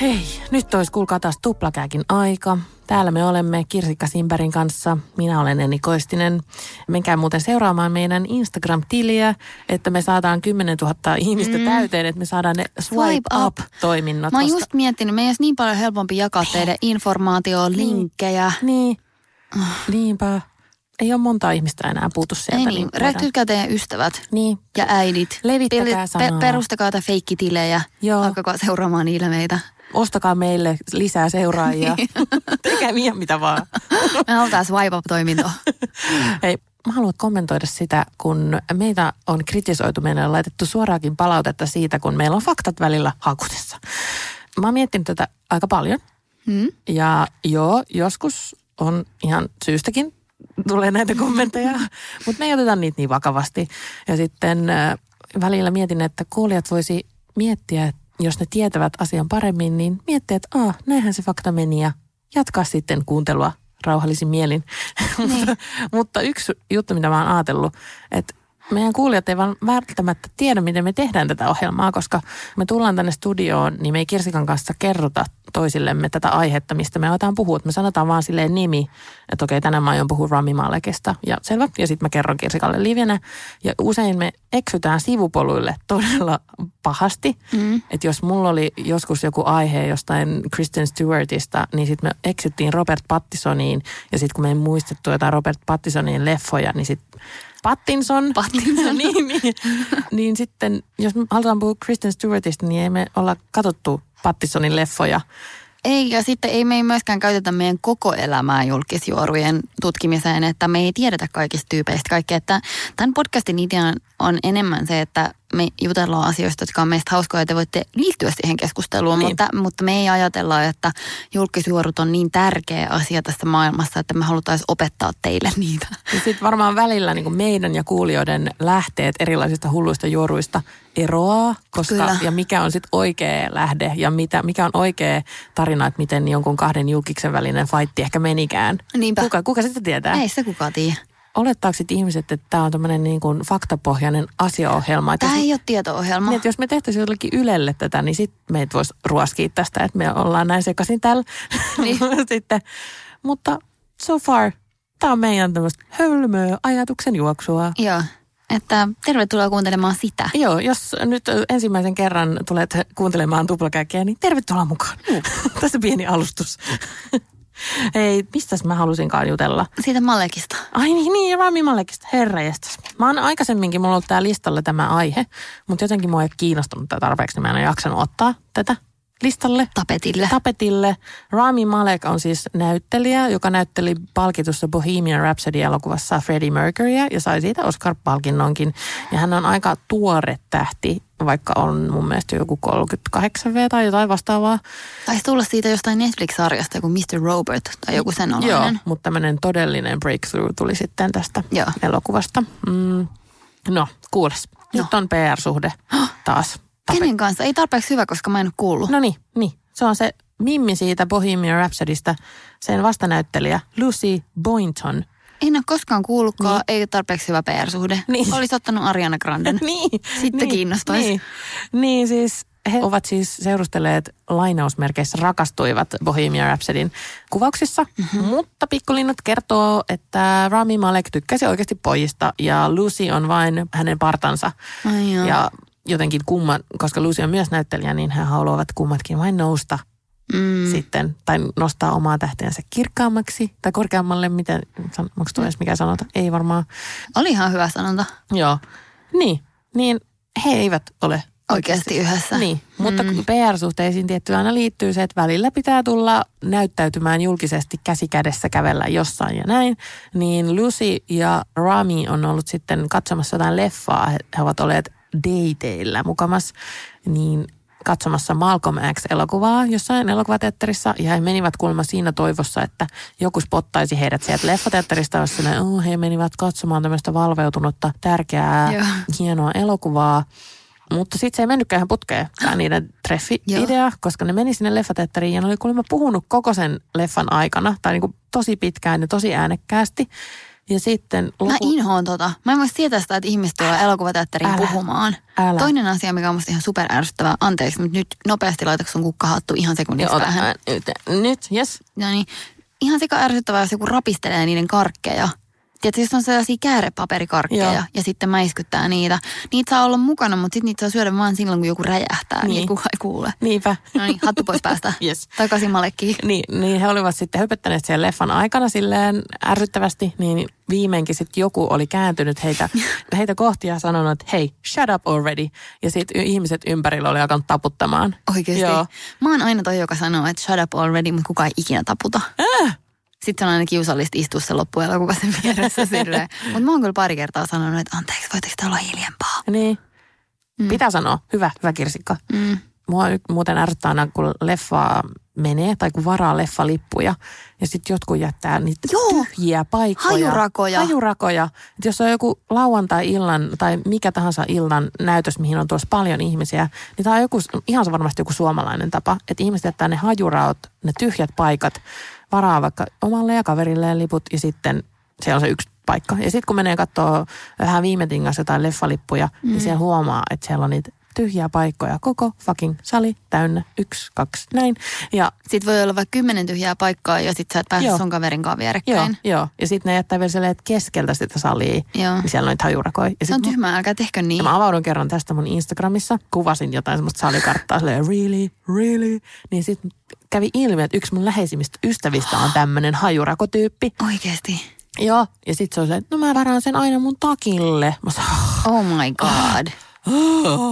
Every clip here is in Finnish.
Hei, nyt olisi kuulkaa taas tuplakääkin aika. Täällä me olemme Kirsikka Simpärin kanssa. Minä olen Eni Koistinen. Menkää muuten seuraamaan meidän Instagram-tiliä, että me saadaan 10 000 ihmistä mm. täyteen, että me saadaan ne swipe, Swipe up. up-toiminnot. Mä oon koska- just miettinyt, meidän olisi niin paljon helpompi jakaa teidän informaatioon, linkkejä. Niin, niinpä. Ei ole monta ihmistä enää puutu sieltä. Ei niin, rähtykää teidän ystävät Niin, ja äidit. Levittäkää sanaa. perustakaa tätä feikkitilejä. Joo. Alkakaa seuraamaan ilmeitä. ostakaa meille lisää seuraajia. Niin. Tekää ihan mitä vaan. Me halutaan swipe up-toimintoa. Hei, mä haluan kommentoida sitä, kun meitä on kritisoitu, meille on laitettu suoraakin palautetta siitä, kun meillä on faktat välillä hakusessa. Mä oon miettinyt tätä aika paljon. Hmm? Ja joo, joskus on ihan syystäkin tulee näitä kommentteja, mutta me ei oteta niitä niin vakavasti. Ja sitten äh, välillä mietin, että kuulijat voisi miettiä, että jos ne tietävät asian paremmin, niin miettiä, että ah, näinhän se fakta meni ja jatkaa sitten kuuntelua rauhallisin mielin. mutta, mutta yksi juttu, mitä mä oon ajatellut, että meidän kuulijat ei vaan välttämättä tiedä, miten me tehdään tätä ohjelmaa, koska me tullaan tänne studioon, niin me ei Kirsikan kanssa kerrota toisillemme tätä aihetta, mistä me aletaan puhua. Me sanotaan vaan silleen nimi, että okei, tänään mä aion puhua Rami Malekista. Ja selvä, ja sitten mä kerron Kirsikalle livenä. Ja usein me eksytään sivupoluille todella pahasti. Mm. Että jos mulla oli joskus joku aihe jostain Kristen Stewartista, niin sitten me eksyttiin Robert Pattisoniin. Ja sitten kun me ei muistettu jotain Robert Pattisonin leffoja, niin sitten Pattinson. Pattinson. niin, niin, niin sitten, jos me halutaan puhua Kristen Stewartista, niin ei me olla katsottu Pattisonin leffoja. Ei, ja sitten ei me ei myöskään käytetä meidän koko elämää julkisjuorujen tutkimiseen, että me ei tiedetä kaikista tyypeistä kaikkea. Että tämän podcastin idea on enemmän se, että me jutellaan asioista, jotka on meistä hauskoja, ja te voitte liittyä siihen keskusteluun, Niin. mutta, mutta me ei ajatella, että julkisjuorut on niin tärkeä asia tässä maailmassa, että me haluttaisiin opettaa teille niitä. Sitten varmaan välillä niin meidän ja kuulijoiden lähteet erilaisista hulluista juoruista eroaa, koska Kyllä. ja mikä on sitten oikea lähde ja mitä, mikä on oikea tarina, että miten jonkun kahden julkiksen välinen fightti ehkä menikään. Niinpä. Kuka, kuka sitä tietää? Ei se kukaan tiedä. Olettaako sit ihmiset, että tämä on tämmöinen niin kuin faktapohjainen asiaohjelma? Tämä ei ole tieto-ohjelma. niin, että jos me tehtäisiin jollekin Ylelle tätä, niin sitten meitä voisi ruoskia tästä, että me ollaan näin sekaisin täällä. Niin. sitten, mutta so far, tämä on meidän tämmöistä hölmöä ajatuksen juoksua. Joo, että tervetuloa kuuntelemaan sitä. Joo, jos nyt ensimmäisen kerran tulet kuuntelemaan tuplakäkkiä, niin tervetuloa mukaan. Tässä pieni alustus. Hei, mistäs mä halusinkaan jutella? Siitä Malekista. Ai niin, niin Rami Malekista, herra jestas. Mä oon aikaisemminkin, mulla on ollut tää listalla tämä aihe, mutta jotenkin mua ei kiinnostunut tätä tarpeeksi, niin mä en ole jaksanut ottaa tätä listalle. Tapetille. Tapetille. Rami Malek on siis näyttelijä, joka näytteli palkitussa Bohemian Rhapsody-elokuvassa Freddie Mercurya ja sai siitä Oscar-palkinnonkin. Ja hän on aika tuore tähti, vaikka on mun mielestä joku 38 V tai jotain vastaavaa. Taisi tulla siitä jostain Netflix-sarjasta joku Mr. Robert tai joku sen Joo, olainen. mutta tämmöinen todellinen breakthrough tuli sitten tästä Joo. elokuvasta. Mm. No, kuules. Nyt on PR-suhde taas. Kenen kanssa? Ei tarpeeksi hyvä, koska mä en ole kuullut. No niin, niin. Se on se Mimmi siitä Bohemian Rhapsodysta, sen vastanäyttelijä Lucy Boynton. En ole koskaan kuullutkaan, ei ole tarpeeksi hyvä PR-suhde. Niin. Olisi ottanut Ariana Granden. niin. Sitten niin, kiinnostaisi. Niin. niin siis he ovat siis seurustelleet lainausmerkeissä rakastuivat Bohemian Rhapsodyn kuvauksissa, mm-hmm. mutta pikkulinnut kertoo, että Rami Malek tykkäsi oikeasti pojista ja Lucy on vain hänen partansa. Ai joo. Ja jotenkin kumman, koska Lucy on myös näyttelijä, niin he haluavat kummatkin vain nousta Mm. sitten, tai nostaa omaa tähteensä kirkkaammaksi tai korkeammalle, miten, onko tuo edes mikä sanota? Ei varmaan. Oli ihan hyvä sanonta. Joo. Niin, niin he eivät ole Oikeasti yhdessä. Niin, mutta mm. PR-suhteisiin tietty aina liittyy se, että välillä pitää tulla näyttäytymään julkisesti käsi kädessä kävellä jossain ja näin. Niin Lucy ja Rami on ollut sitten katsomassa jotain leffaa. He, he ovat olleet dateilla mukamas. Niin katsomassa Malcolm X-elokuvaa jossain elokuvateatterissa ja he menivät kuulemma siinä toivossa, että joku spottaisi heidät sieltä leffateatterista, jossa ne, oh, he menivät katsomaan tämmöistä valveutunutta, tärkeää, Joo. hienoa elokuvaa. Mutta sitten se ei mennytkään ihan putkeen, tämä niiden treffi-idea, koska ne meni sinne leffateatteriin ja ne oli kuulemma puhunut koko sen leffan aikana, tai niinku tosi pitkään ja tosi äänekkäästi. Ja sitten Mä lopu- inhoon tota. Mä en voi sietää sitä, että ihmiset tulee elokuvateatteriin Älä. puhumaan. Älä. Toinen asia, mikä on musta ihan super ärsyttävää, anteeksi, mutta nyt nopeasti laitatko sun kukkahattu ihan sekunniksi Joo, ota, nyt, nyt, yes. No niin, ihan sika ärsyttävää, jos joku rapistelee niiden karkkeja. Tiedätkö, jos on sellaisia käärepaperikarkkeja Joo. ja sitten mäiskyttää niitä. Niitä saa olla mukana, mutta sitten niitä saa syödä vaan silloin, kun joku räjähtää, niin, Niin. niin kukaan ei kuule. Niinpä. No niin, hattu pois päästä. Yes. Takaisin Malekkiin. Niin, niin he olivat sitten höpöttäneet siellä leffan aikana silleen ärsyttävästi, niin viimeinkin sitten joku oli kääntynyt heitä, heitä kohti ja sanonut, että hei, shut up already. Ja sitten ihmiset ympärillä oli alkanut taputtamaan. Oikeasti. Joo. Mä oon aina toi, joka sanoo, että shut up already, mutta kukaan ei ikinä taputa. Äh, Sitten on aina kiusallista istua se loppuelokuva sen vieressä silleen. Mutta mä oon kyllä pari kertaa sanonut, että anteeksi, voitteko te olla hiljempaa? niin. Pitää sanoa. Hyvä, hyvä kirsikka. Mm. Mua nyt muuten ärsyttää aina, kun leffa menee tai kun varaa leffalippuja ja sitten jotkut jättää niitä Joo. tyhjiä paikkoja. Hajurakoja. Hajurakoja. Et jos on joku lauantai-illan tai mikä tahansa illan näytös, mihin on tuossa paljon ihmisiä, niin tämä on joku, ihan varmasti joku suomalainen tapa, että ihmiset jättää ne hajuraot, ne tyhjät paikat, varaa vaikka omalle ja kaverilleen liput ja sitten siellä on se yksi paikka. Ja sitten kun menee katsoa vähän viime tingassa jotain leffalippuja, mm. niin siellä huomaa, että siellä on niitä tyhjiä paikkoja. Koko fucking sali täynnä. Yksi, kaksi, näin. Ja Sitten voi olla vaikka kymmenen tyhjää paikkaa ja sit sä et pääse Joo. sun kaverin kanssa joo, vierekkäin. joo. Ja sitten ne jättää vielä silleen, että keskeltä sitä salia, Joo. niin siellä on niitä hajurakoja. Ja Se on sit tyhmää, älkää tehkö niin. ja mä avaudun kerran tästä mun Instagramissa, kuvasin jotain semmoista salikarttaa, silleen really, really. Niin sitten kävi ilmi, että yksi mun läheisimmistä ystävistä on tämmöinen hajurakotyyppi. Oikeesti. Joo, ja sitten se on silleen, että no mä varaan sen aina mun takille. Mä sanoin, Oh my god.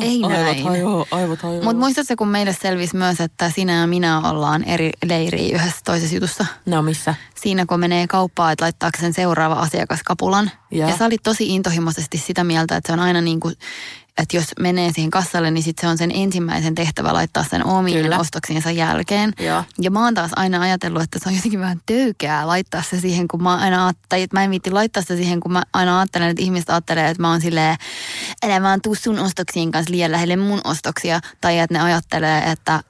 Ei näin. Aivot hajoaa, aivot hajoaa. Mutta muistatko, kun meille selvisi myös, että sinä ja minä ollaan eri leiriä yhdessä toisessa jutussa? No missä? Siinä, kun menee kauppaan, että laittaako sen seuraava asiakas kapulan. Ja. Ja sä olit tosi intohimoisesti sitä mieltä, että se on aina niin kuin, että jos menee siihen kassalle, niin sit se on sen ensimmäisen tehtävä laittaa sen omien Kyllä. ostoksiensa jälkeen. Joo. Ja mä oon taas aina ajatellut, että se on jotenkin vähän töykää laittaa se siihen, kun mä aina tai että mä en viitti laittaa sitä siihen, kun mä aina ajattelen, että ihmiset ajattelee, että mä oon silleen, älä vaan tuu sun ostoksien kanssa liian lähelle mun ostoksia. Tai että ne ajattelee, että,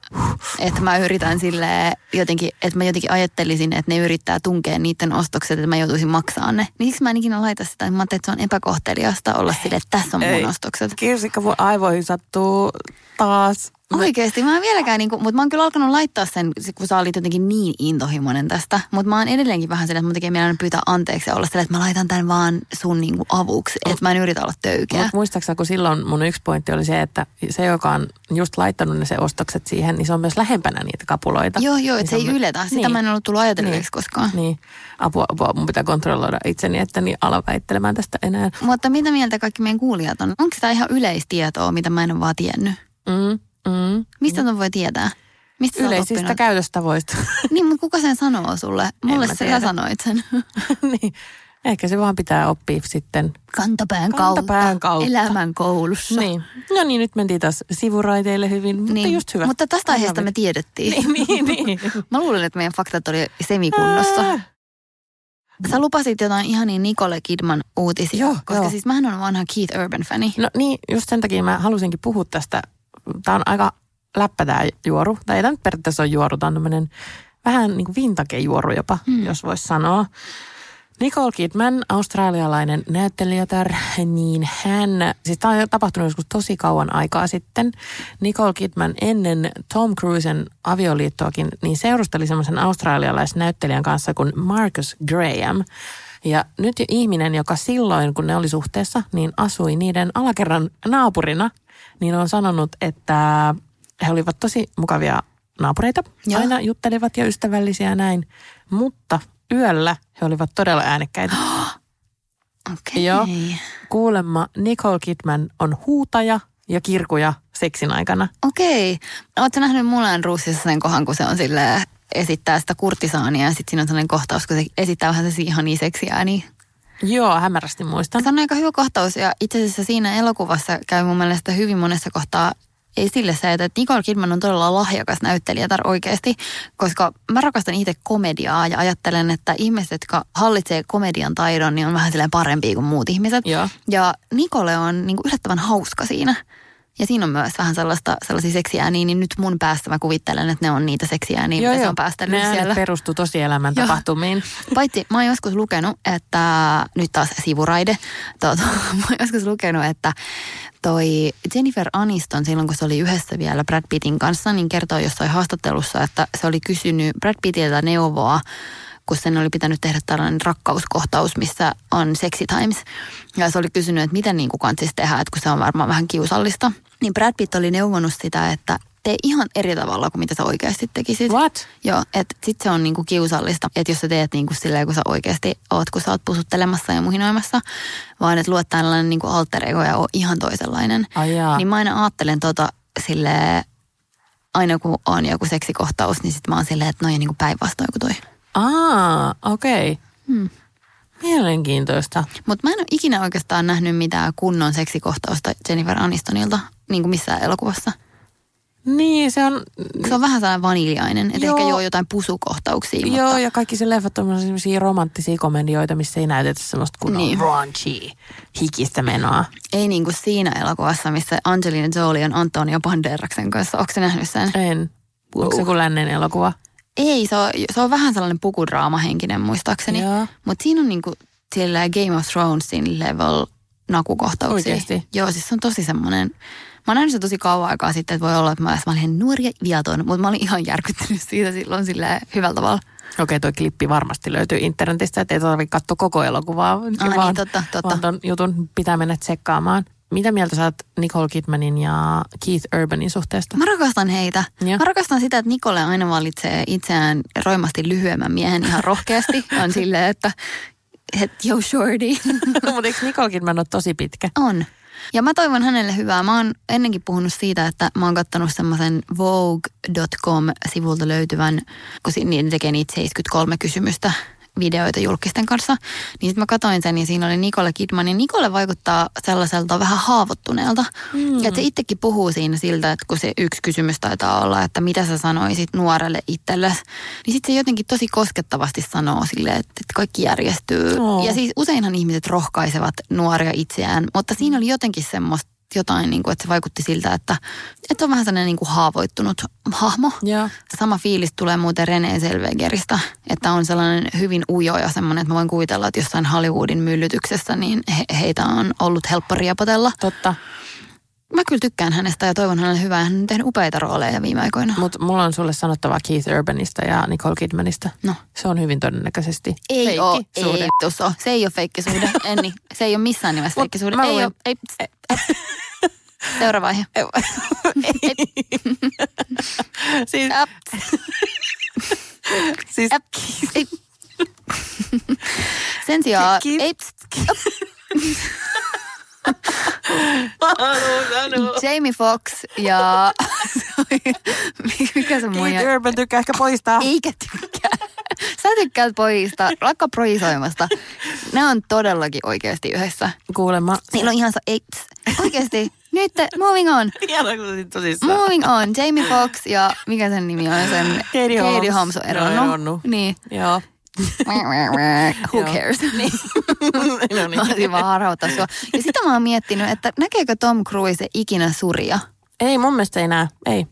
että mä yritän silleen jotenkin, että mä jotenkin ajattelisin, että ne yrittää tunkea niiden ostokset, että mä joutuisin maksaa ne. Niin siksi mä en ikinä laita sitä. Mä ajattelin, että se on epäkohteliasta olla silleen, että tässä on mun Ei. ostokset. Kirsikka mun aivoihin sattuu taas. Oikeesti, mä en vieläkään, niinku, mutta mä oon kyllä alkanut laittaa sen, kun sä olit jotenkin niin intohimoinen tästä. Mutta mä oon edelleenkin vähän silleen, että mun tekee mieleen pyytää anteeksi ja olla silleen, että mä laitan tämän vaan sun niinku avuksi. Että mä en yritä olla töykeä. Mutta muistaakseni, kun silloin mun yksi pointti oli se, että se, joka on just laittanut ne se ostokset siihen, niin se on myös lähempänä niitä kapuloita. Joo, joo, Niin että se ei yletä. Sitä niin. mä en ollut tullut ajatelleeksi koskaan. Niin, apua, apua, mun pitää kontrolloida itseni, että niin ala väittelemään tästä enää. Mutta mitä mieltä kaikki meidän kuulijat on? Onko sitä ihan yleistietoa, mitä mä en ole vaan tiennyt? Mm, mm. Mistä ton voi tietää? Mistä Yleisistä oppinut? käytöstavoista. Niin, mutta kuka sen sanoo sulle? Mulle sä sanoit sen. niin. Ehkä se vaan pitää oppia sitten. Kantapään, Kantapään kautta. kautta. Elämän koulussa. Niin. No niin, nyt mentiin taas sivuraiteille hyvin, mutta just hyvä. Mutta tästä aiheesta me tiedettiin. Niin, niin, niin. Mä luulen, että meidän faktat oli semikunnossa. Äh. Sä lupasit jotain ihania Nicole Kidman uutisia, Joo, koska joo. siis mähän on vanha Keith Urban-fani. No niin, just sen takia mä halusinkin puhua tästä. Tämä on aika läppä tämä juoru. Tai ei tämä nyt periaatteessa ole juoru, tämä on tämmöinen vähän niin kuin vintage-juoru jopa, hmm. jos voisi sanoa. Nicole Kidman, australialainen näyttelijätär, niin hän, siis tämä on tapahtunut joskus tosi kauan aikaa sitten. Nicole Kidman ennen Tom Cruisen avioliittoakin, niin seurusteli semmoisen australialaisen näyttelijän kanssa kuin Marcus Graham. Ja nyt jo ihminen, joka silloin, kun ne oli suhteessa, niin asui niiden alakerran naapurina, niin on sanonut, että he olivat tosi mukavia naapureita. Joo. Aina juttelivat ja ystävällisiä ja näin. Mutta yöllä he olivat todella äänekkäitä. Okei. Joo. Kuulemma Nicole Kidman on huutaja ja kirkuja seksin aikana. Okei. Oletko nähnyt Mulan Ruussissa sen kohan, kun se on sille esittää sitä kurtisaania ja sitten siinä on sellainen kohtaus, kun se esittää vähän se ihan niin seksiä, niin Joo, hämärästi muistan. Se on aika hyvä kohtaus ja itse asiassa siinä elokuvassa käy mun mielestä hyvin monessa kohtaa esille se, että Nicole Kidman on todella lahjakas näyttelijä tar oikeasti, koska mä rakastan itse komediaa ja ajattelen, että ihmiset, jotka hallitsee komedian taidon, niin on vähän silleen parempia kuin muut ihmiset. Joo. Ja Nicole on niin kuin yllättävän hauska siinä. Ja siinä on myös vähän sellaista, sellaisia seksiääniä, niin nyt mun päästä mä kuvittelen, että ne on niitä seksiääniä, mitä se on päästänyt ne siellä. perustuu tosielämän Joo. tapahtumiin. Paitsi mä oon joskus lukenut, että nyt taas sivuraide, tota, mä oon joskus lukenut, että toi Jennifer Aniston silloin, kun se oli yhdessä vielä Brad Pittin kanssa, niin kertoi jossain haastattelussa, että se oli kysynyt Brad Pittiltä neuvoa, kun sen oli pitänyt tehdä tällainen rakkauskohtaus, missä on sexy times. Ja se oli kysynyt, että miten niin kuin kantsisi tehdä, että kun se on varmaan vähän kiusallista. Niin Brad Pitt oli neuvonut sitä, että tee ihan eri tavalla kuin mitä sä oikeasti tekisit. What? Joo, että sit se on niinku kiusallista, että jos sä teet niinku silleen, kun sä oikeasti oot, kun sä oot pusuttelemassa ja muhinoimassa, vaan että luot tällainen niinku alter ego ja oo ihan toisenlainen. Ai jaa. Niin mä aina ajattelen tota silleen, aina kun on joku seksikohtaus, niin sit mä oon silleen, että noi on niinku päinvastoin kuin toi. Aa, okei. Okay. Hmm. Mielenkiintoista. Mutta mä en ole ikinä oikeastaan nähnyt mitään kunnon seksikohtausta Jennifer Anistonilta, niin kuin missään elokuvassa. Niin, se on... Se on vähän sellainen vaniljainen, että Joo. ehkä joo jotain pusukohtauksia, Joo, mutta... ja kaikki se leffat on sellaisia romanttisia komedioita, missä ei näytetä semmoista kunnon Niin. raunchy, hikistä menoa. Ei niin kuin siinä elokuvassa, missä Angelina Jolie on Antonio Banderaksen kanssa. Onko se nähnyt sen? En. Wow. Onko se kuin lännen elokuva? Ei, se on, se on vähän sellainen pukudraamahenkinen muistaakseni. Joo. Mutta siinä on niin kuin Game of Thronesin level nakukohtauksia. Oikeesti? Joo, siis se on tosi semmoinen... Mä nähnyt se tosi kauan aikaa sitten, että voi olla, että mä, mä olin nuori ja viaton, mutta mä olin ihan järkyttynyt siitä silloin sillä hyvällä tavalla. Okei, tuo klippi varmasti löytyy internetistä, että ei tarvitse katsoa koko elokuvaa, niin, vaan, totta, totta. vaan ton jutun pitää mennä tsekkaamaan. Mitä mieltä sä oot Nicole Kidmanin ja Keith Urbanin suhteesta? Mä rakastan heitä. Joo. Mä rakastan sitä, että Nikole aina valitsee itseään roimasti lyhyemmän miehen ihan rohkeasti. On silleen, että et, yo shorty. Mutta eikö Nicole Kidman ole tosi pitkä? on. Ja mä toivon hänelle hyvää. Mä oon ennenkin puhunut siitä, että mä oon kattanut semmoisen Vogue.com-sivulta löytyvän, kun niin tekee niitä 73 kysymystä videoita julkisten kanssa. Niin sitten mä katsoin sen ja siinä oli Nicole Kidman. Ja Nicole vaikuttaa sellaiselta vähän haavoittuneelta. Mm. Että se itsekin puhuu siinä siltä, että kun se yksi kysymys taitaa olla, että mitä sä sanoisit nuorelle itsellesi. Niin sitten se jotenkin tosi koskettavasti sanoo sille, että, että kaikki järjestyy. Oo. Ja siis useinhan ihmiset rohkaisevat nuoria itseään, mutta siinä oli jotenkin semmoista jotain, niin kuin, että se vaikutti siltä, että, että on vähän sellainen niin kuin haavoittunut hahmo. Joo. Sama fiilis tulee muuten René Selvegeristä, että on sellainen hyvin ujo ja semmoinen, että mä voin kuvitella, että jossain Hollywoodin myllytyksessä niin he, heitä on ollut helppo riepotella. Totta. Mä kyllä tykkään hänestä ja toivon hänelle hyvää. Hän on tehnyt upeita rooleja viime aikoina. Mutta mulla on sulle sanottavaa Keith Urbanista ja Nicole Kidmanista. No. Se on hyvin todennäköisesti Ei feikki oo, suhde. ei vittus oo. Se ei ole feikkisuhde, Enni. Se ei ole missään nimessä Mut feikkisuhde. mä Ei luulen- ole, ei, Seuraava aihe. siis, Äp, siis äp, ei. Sen sijaan, ei, Jamie Fox ja mikä se mun Keith Urban tykkää ehkä poistaa. Eikä tykkää. Sä tykkäät pojista, lakka projisoimasta. Ne on todellakin oikeasti yhdessä. Kuulemma. Niillä on ihan sa- ei, oikeasti. Nyt, moving on. Hienoa, tosissaan. Moving on. Jamie Fox ja mikä sen nimi on? Sen Katie Holmes. Katie Holmes on eronnut. Niin. Joo. Who cares? Niin. no niin. vaan harhauttaa sua. Ja sitä mä oon miettinyt, että näkeekö Tom Cruise ikinä suria? Ei, mun mielestä ei näe. Ei.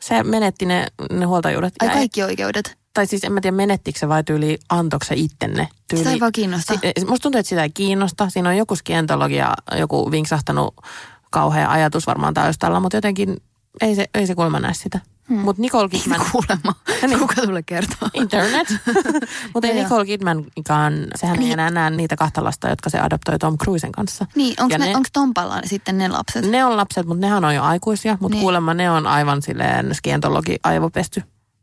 Se menetti ne, ne huoltajuudet. Ai Ja ei- kaikki oikeudet. Tai siis en mä tiedä, menettikö se vai tyyli antoiko se ittenne. Tyyli, Sitä ei vaan kiinnosta. Si- musta tuntuu, että sitä ei kiinnosta. Siinä on joku skientologia, joku vinksahtanut kauhea ajatus varmaan taustalla, mutta jotenkin ei se, ei se kuulemma näe sitä. Hmm. Mutta Nicole Kidman... Kuulemma. Niin. Kuka sulle kertoo? Internet. Mutta ei. Nicole Kidmankaan, sehän Niin. ei enää näe niitä kahta lasta, jotka se adoptoi Tom Cruisen kanssa. Niin, onko Ja ne- Tompalla sitten ne lapset? Ne on lapset, mutta nehän on jo aikuisia, mutta Niin. niin. kuulemma ne on aivan silleen skientologi aivopesty.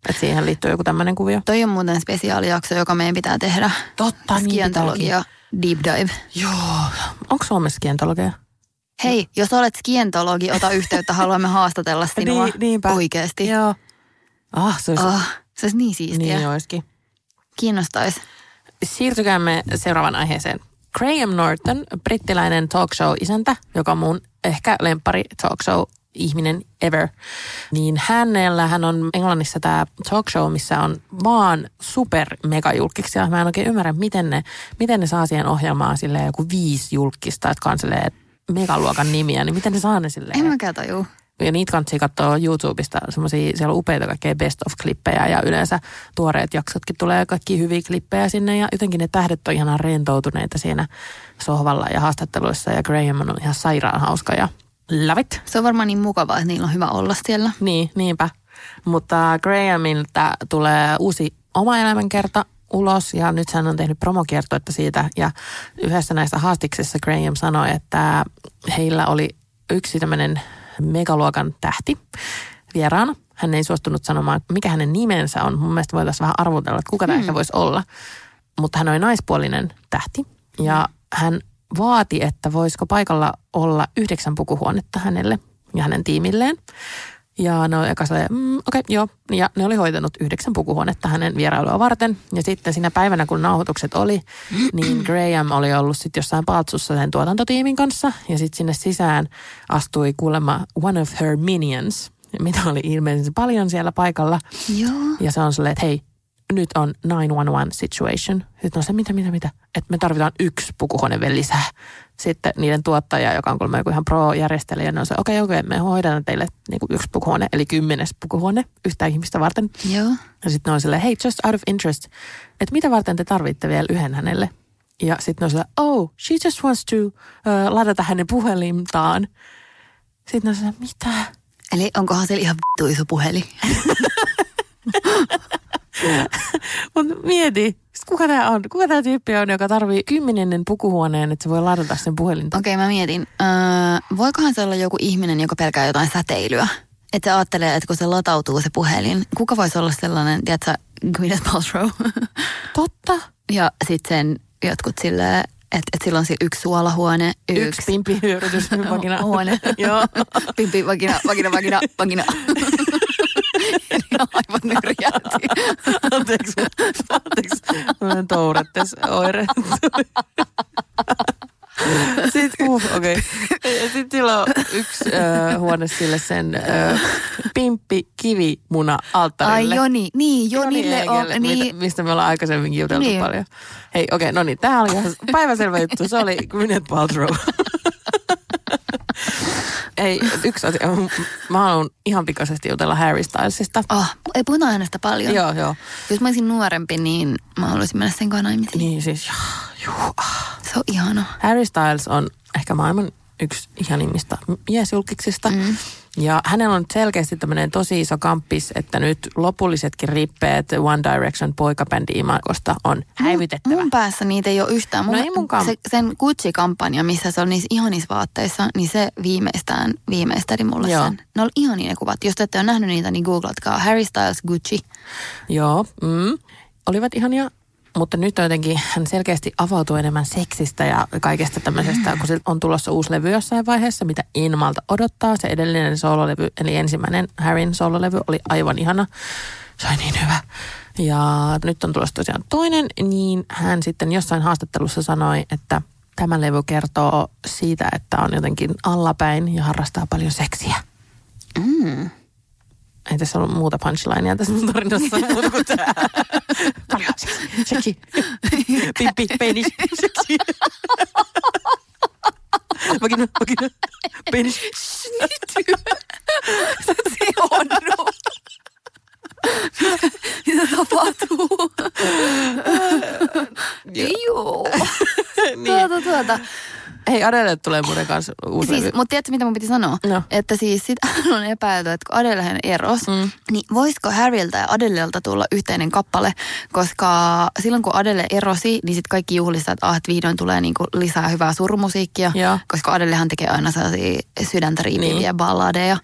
Että siihen liittyy joku tämmöinen kuvio. Toi on muuten spesiaalijakso, joka meidän pitää tehdä. Totta, niin Skientologia deep dive. Joo. Onko Suomessa skientologia? Hei, jos olet skientologi, ota yhteyttä, haluamme haastatella sinua Niin, niinpä. oikeasti. Joo. Ah, se olisi, Oh, se olisi niin siistiä. niin olisikin. Kiinnostaisi. Siirtykäämme seuraavan aiheeseen. Graham Norton, brittiläinen talk show-isäntä, joka on mun ehkä lempari talk show ihminen ever, niin hänellä hän on Englannissa tämä talk show, missä on vaan super megajulkiksi. Ja mä en oikein ymmärrä, miten ne, miten ne saa siihen ohjelmaan silleen joku viisi julkista, jotka on silleen megaluokan nimiä, niin miten ne saa ne silleen? En mäkään tajua. Ja niitä kannattaa katsoa YouTubesta, semmoisia, siellä on upeita kaikkea best of klippejä ja yleensä tuoreet jaksotkin tulee kaikki hyviä klippejä sinne ja jotenkin ne tähdet on ihan rentoutuneita siinä sohvalla ja haastatteluissa ja Graham on ihan sairaan hauska ja love it. Se on varmaan niin mukavaa, että niillä on hyvä olla siellä. Niin, niinpä. Mutta Grahamilta tulee uusi oma elämänkerta ulos ja nyt hän on tehnyt promokiertoetta siitä ja yhdessä näistä haastiksissa Graham sanoi, että heillä oli yksi tämmöinen megaluokan tähti vieraana. Hän ei suostunut sanomaan, mikä hänen nimensä on. Mun mielestä voitaisiin vähän arvotella, että kuka tämä ehkä voisi olla. Mutta hän oli naispuolinen tähti ja hän vaati, että voisiko paikalla olla yhdeksän pukuhuonetta hänelle ja hänen tiimilleen. Ja ne oli eka silleen, mm, okei, okay, joo. Ja ne oli hoitanut yhdeksän pukuhuonetta hänen vierailua varten. Ja sitten siinä päivänä, kun nauhoitukset oli, niin Graham oli ollut sitten jossain paltsussa sen tuotantotiimin kanssa. Ja sitten sinne sisään astui kuulemma one of her minions, mitä oli ilmeisesti paljon siellä paikalla. Joo. Ja se on silleen, että hei, nyt on 911 situation. Sitten on se, mitä, mitä, mitä. Että me tarvitaan yksi pukuhuone vielä lisää. Sitten niiden tuottaja, joka on kuulemma joku ihan pro-järjestelijä, ne on se, okei, okay, okei, okay, me hoidetaan teille niin kuin yksi pukuhuone, eli kymmenes pukuhuone yhtä ihmistä varten. Joo. Ja sitten on silleen, hei, just out of interest, että mitä varten te tarvitte vielä yhden hänelle? Ja sitten on silleen, oh, she just wants to uh, ladata hänen puhelintaan. Sitten ne on silleen, mitä? Eli onkohan siellä ihan vittu iso puhelin? Mutta mieti, kuka tämä on? Kuka tämä tyyppi on, joka tarvii kymmenennen pukuhuoneen, että se voi ladata sen puhelinta? Okei, okay, mä mietin. Öö, voikohan se olla joku ihminen, joka pelkää jotain säteilyä? Että se ajattelee, että kun se latautuu se puhelin, kuka voisi olla sellainen, tiedätkö, Gwyneth Paltrow? Totta. ja sitten jotkut silleen, että et sillä on siellä yksi suolahuone, yksi, Yksi pimpihyörytys vagina. huone. Joo. Pimpi, vagina, vagina, vagina, vagina. Aivan nyrjäytti. Anteeksi, anteeksi. Olen tourettes oire. Sitten, uh, okei. Okay. Sitten sillä on yksi äh, huone sille sen äh, pimppi kivimuna alttarille. Ai Joni, niin Jonille on, niin, mitä- mistä me ollaan aikaisemmin juteltu Niin. paljon. Hei, okei, okay, no niin, tämä oli ihan päiväselvä juttu. Se oli Gwyneth Paltrow. Ei, yksi asia. Mä haluan ihan pikaisesti jutella Harry Stylesista. oh, ei puhuta hänestä paljon. Joo, joo. Jos mä olisin nuorempi, niin mä haluaisin mennä sen kanssa naimisiin. Niin siis, juu, ah. Se on ihana. Harry Styles on ehkä maailman yksi ihanimmista miesjulkiksista. Mm. Ja hänellä on selkeästi tämmöinen tosi iso kamppis, että nyt lopullisetkin rippeet One Direction poikabändi imagosta on häivytettävä. Mun päässä niitä ei ole yhtään. Mun, No ei munkaan. se, sen Gucci-kampanja, missä se on niissä ihanissa vaatteissa, niin se viimeistään viimeisteli mulle Joo. sen. Ne oli ihania ne kuvat. Jos te ette ole nähnyt niitä, niin googlatkaa. Harry Styles Gucci. Joo, mm. olivat ihania. Mutta nyt on jotenkin, hän selkeästi avautuu enemmän seksistä ja kaikesta tämmöisestä, kun on tulossa uusi levy jossain vaiheessa, mitä en malta odottaa. Se edellinen sololevy, eli ensimmäinen Harryn sololevy oli aivan ihana. Se oli niin hyvä. Ja nyt on tulossa tosiaan toinen, niin hän sitten jossain haastattelussa sanoi, että tämä levy kertoo siitä, että on jotenkin allapäin ja harrastaa paljon seksiä. Mm. Ei tässä ollut muuta punchlinea tässä mun tarinassa, muuta kuin tämä. Paljon seksi, seksi, pimpi, penis, seksi. Vagina, vagina, penis. Se on. Mitä tapahtuu? Joo. niin. Tuota, tuota. Hei, Adele tulee muuten kanssa uusi Siis, levy. mutta tiedätkö, mitä mun piti sanoa? No. Että siis sit on epäilty, että kun Adelehän eros, mm. niin voisiko Harryltä ja Adelelta tulla yhteinen kappale, koska silloin kun Adele erosi, niin sitten kaikki juhlistaa, että, ah, että vihdoin tulee niinku lisää hyvää surumusiikkia, Joo. koska Adelehan tekee aina sellaisia sydäntä riipiviä Niin. balladeja,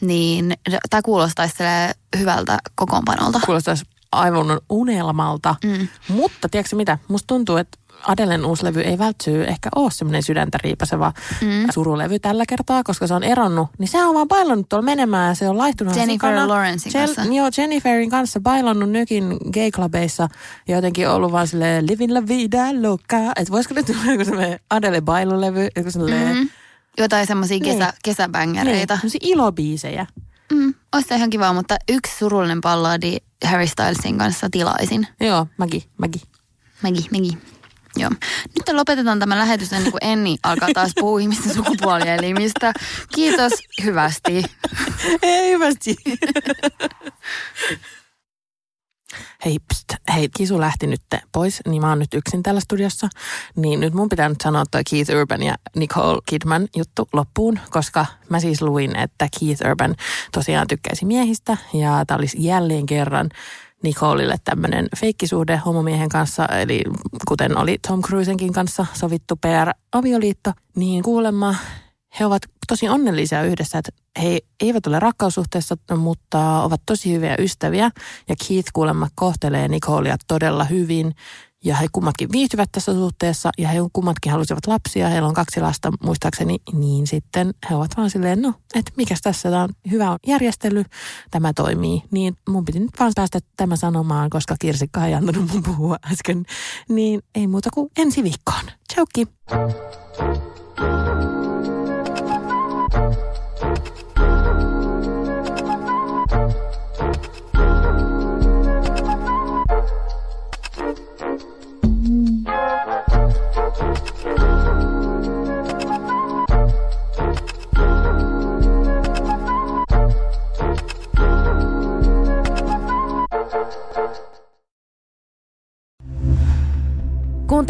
niin tämä kuulostaisi hyvältä kokoonpanolta. Kuulostaisi aivan unelmalta. Mm. Mutta tiedätkö mitä? Musta tuntuu, että Adelen uusi levy ei välttyy ehkä ole semmoinen sydäntä riipaseva Mm. surulevy tällä kertaa, koska se on eronnut. Niin se on vaan bailannut tuolla menemään ja se on laihtunut Jennifer sikana. Lawrencein kanssa. Joo, Jenniferin kanssa bailannut nykin gay-clubeissa ja jotenkin ollut vaan silleen living la vida loca. Että voisiko nyt tulla joku semmoinen Adele bailulevy, joku semmoinen... Mm. Jotain semmoisia Niin. kesä, kesäbängereitä. Niin, ilobiisejä. Mm, olisi se ihan kiva, mutta yksi surullinen balladi Harry Stylesin kanssa tilaisin. Joo, mäkin, mäkin. Mägi, mägi. Joo. Nyt lopetetaan tämä lähetys ennen kuin Enni alkaa taas puhua ihmisten sukupuolielimistä. Kiitos hyvästi. Ei hyvästi. Hei, pst, hei, Kisu lähti nyt pois, niin mä oon nyt yksin täällä studiossa. Niin nyt mun pitää nyt sanoa toi Keith Urban ja Nicole Kidman juttu loppuun, koska mä siis luin, että Keith Urban tosiaan tykkäisi miehistä ja tää olisi jälleen kerran Nicoleille tämmöinen feikkisuhde homomiehen kanssa, eli kuten oli Tom Cruisenkin kanssa sovittu PR-avioliitto, niin kuulemma he ovat tosi onnellisia yhdessä, että he eivät ole rakkaussuhteessa, mutta ovat tosi hyviä ystäviä. Ja Keith kuulemma kohtelee Nicolea todella hyvin. Ja he kummatkin viihtyvät tässä suhteessa ja he kummatkin halusivat lapsia. Heillä on kaksi lasta muistaakseni, niin sitten he ovat vaan silleen, no, että mikäs tässä on hyvä järjestely, tämä toimii. Niin mun piti nyt vaan päästä tämä sanomaan, koska Kirsikka ei antanut mun puhua äsken. Niin ei muuta kuin ensi viikkoon. Tchaukki!